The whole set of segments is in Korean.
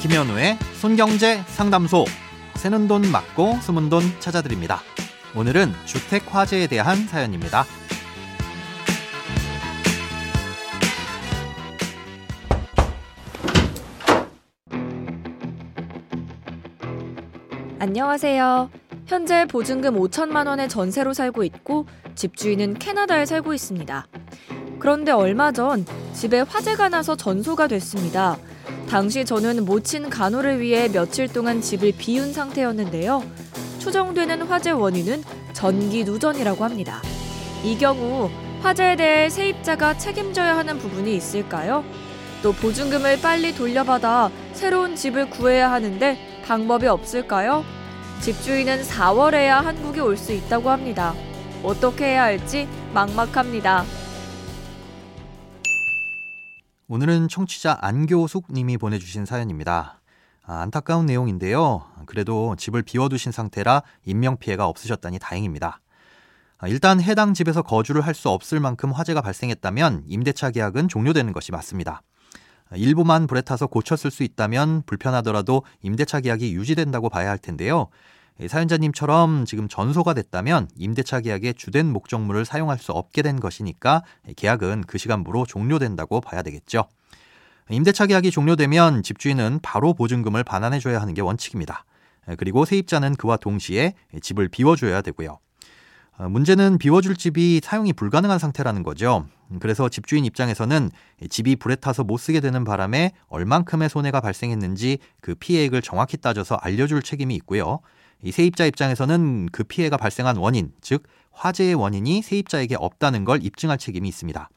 김현우의 손경제 상담소. 새는 돈 맞고 숨은 돈 찾아드립니다. 오늘은 주택 화재에 대한 사연입니다. 안녕하세요. 현재 보증금 5천만 원의 전세로 살고 있고 집주인은 캐나다에 살고 있습니다. 그런데 얼마 전 집에 화재가 나서 전소가 됐습니다. 당시 저는 모친 간호를 위해 며칠 동안 집을 비운 상태였는데요. 추정되는 화재 원인은 전기 누전이라고 합니다. 이 경우 화재에 대해 세입자가 책임져야 하는 부분이 있을까요? 또 보증금을 빨리 돌려받아 새로운 집을 구해야 하는데 방법이 없을까요? 집주인은 4월에야 한국에 올 수 있다고 합니다. 어떻게 해야 할지 막막합니다. 오늘은 청취자 안교숙 님이 보내주신 사연입니다. 아, 안타까운 내용인데요. 그래도 집을 비워두신 상태라 인명피해가 없으셨다니 다행입니다. 아, 일단 해당 집에서 거주를 할 수 없을 만큼 화재가 발생했다면 임대차 계약은 종료되는 것이 맞습니다. 일부만 불에 타서 고쳤을 수 있다면 불편하더라도 임대차 계약이 유지된다고 봐야 할 텐데요. 사연자님처럼 지금 전소가 됐다면 임대차 계약의 주된 목적물을 사용할 수 없게 된 것이니까 계약은 그 시간부로 종료된다고 봐야 되겠죠. 임대차 계약이 종료되면 집주인은 바로 보증금을 반환해줘야 하는 게 원칙입니다. 그리고 세입자는 그와 동시에 집을 비워줘야 되고요. 어, 문제는 비워줄 집이 사용이 불가능한 상태라는 거죠. 그래서 집주인 입장에서는 집이 불에 타서 못 쓰게 되는 바람에 얼만큼의 손해가 발생했는지 그 피해액을 정확히 따져서 알려줄 책임이 있고요. 이 세입자 입장에서는 그 피해가 발생한 원인, 즉 화재의 원인이 세입자에게 없다는 걸 입증할 책임이 있습니다.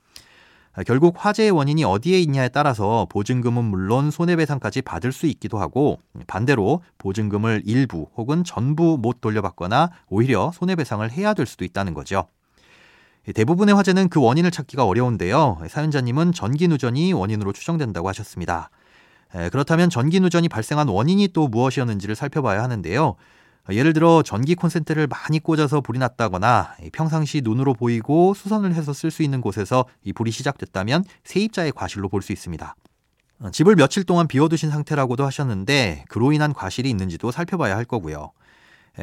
결국 화재의 원인이 어디에 있냐에 따라서 보증금은 물론 손해배상까지 받을 수 있기도 하고 반대로 보증금을 일부 혹은 전부 못 돌려받거나 오히려 손해배상을 해야 될 수도 있다는 거죠. 대부분의 화재는 그 원인을 찾기가 어려운데요. 사연자님은 전기 누전이 원인으로 추정된다고 하셨습니다. 그렇다면 전기 누전이 발생한 원인이 또 무엇이었는지를 살펴봐야 하는데요. 예를 들어 전기 콘센트를 많이 꽂아서 불이 났다거나 평상시 눈으로 보이고 수선을 해서 쓸 수 있는 곳에서 이 불이 시작됐다면 세입자의 과실로 볼 수 있습니다. 어, 집을 며칠 동안 비워두신 상태라고도 하셨는데 그로 인한 과실이 있는지도 살펴봐야 할 거고요.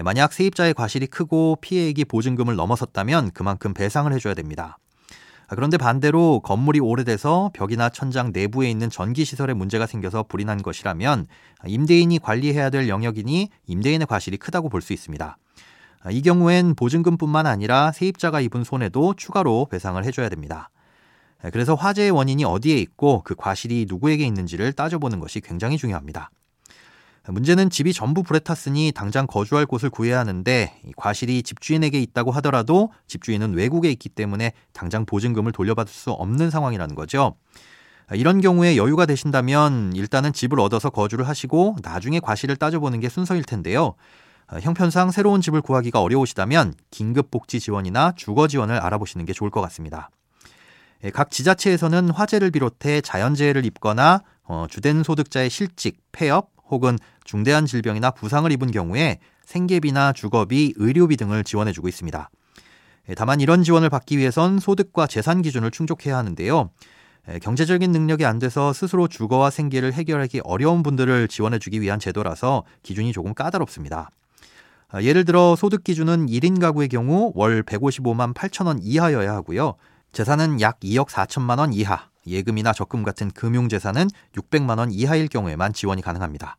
만약 세입자의 과실이 크고 피해액이 보증금을 넘어섰다면 그만큼 배상을 해줘야 됩니다. 아, 그런데 반대로 건물이 오래돼서 벽이나 천장 내부에 있는 전기 시설에 문제가 생겨서 불이 난 것이라면 임대인이 관리해야 될 영역이니 임대인의 과실이 크다고 볼 수 있습니다. 아, 이 경우엔 보증금뿐만 아니라 세입자가 입은 손해도 추가로 배상을 해줘야 됩니다. 아, 그래서 화재의 원인이 어디에 있고 그 과실이 누구에게 있는지를 따져보는 것이 굉장히 중요합니다. 문제는 집이 전부 불에 탔으니 당장 거주할 곳을 구해야 하는데 과실이 집주인에게 있다고 하더라도 집주인은 외국에 있기 때문에 당장 보증금을 돌려받을 수 없는 상황이라는 거죠. 이런 경우에 여유가 되신다면 일단은 집을 얻어서 거주를 하시고 나중에 과실을 따져보는 게 순서일 텐데요. 형편상 새로운 집을 구하기가 어려우시다면 긴급복지 지원이나 주거 지원을 알아보시는 게 좋을 것 같습니다. 각 지자체에서는 화재를 비롯해 자연재해를 입거나 어, 주된 소득자의 실직, 폐업, 혹은 중대한 질병이나 부상을 입은 경우에 생계비나 주거비, 의료비 등을 지원해주고 있습니다. 예, 다만 이런 지원을 받기 위해선 소득과 재산 기준을 충족해야 하는데요. 예, 경제적인 능력이 안 돼서 스스로 주거와 생계를 해결하기 어려운 분들을 지원해주기 위한 제도라서 기준이 조금 까다롭습니다. 아, 예를 들어 소득 기준은 1인 가구의 경우 월 155만 8천 원 이하여야 하고요. 재산은 약 2억 4천만 원 이하, 예금이나 적금 같은 금융 재산은 600만 원 이하일 경우에만 지원이 가능합니다.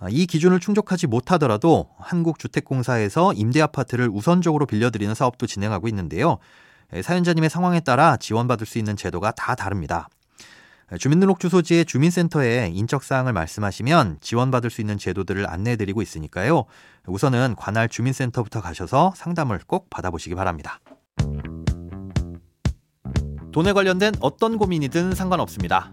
아, 이 기준을 충족하지 못하더라도 한국주택공사에서 임대 아파트를 우선적으로 빌려드리는 사업도 진행하고 있는데요. 사연자님의 상황에 따라 지원받을 수 있는 제도가 다 다릅니다. 주민등록주소지의 주민센터에 인적사항을 말씀하시면 지원받을 수 있는 제도들을 안내해드리고 있으니까요. 우선은 관할 주민센터부터 가셔서 상담을 꼭 받아보시기 바랍니다. 돈에 관련된 어떤 고민이든 상관없습니다.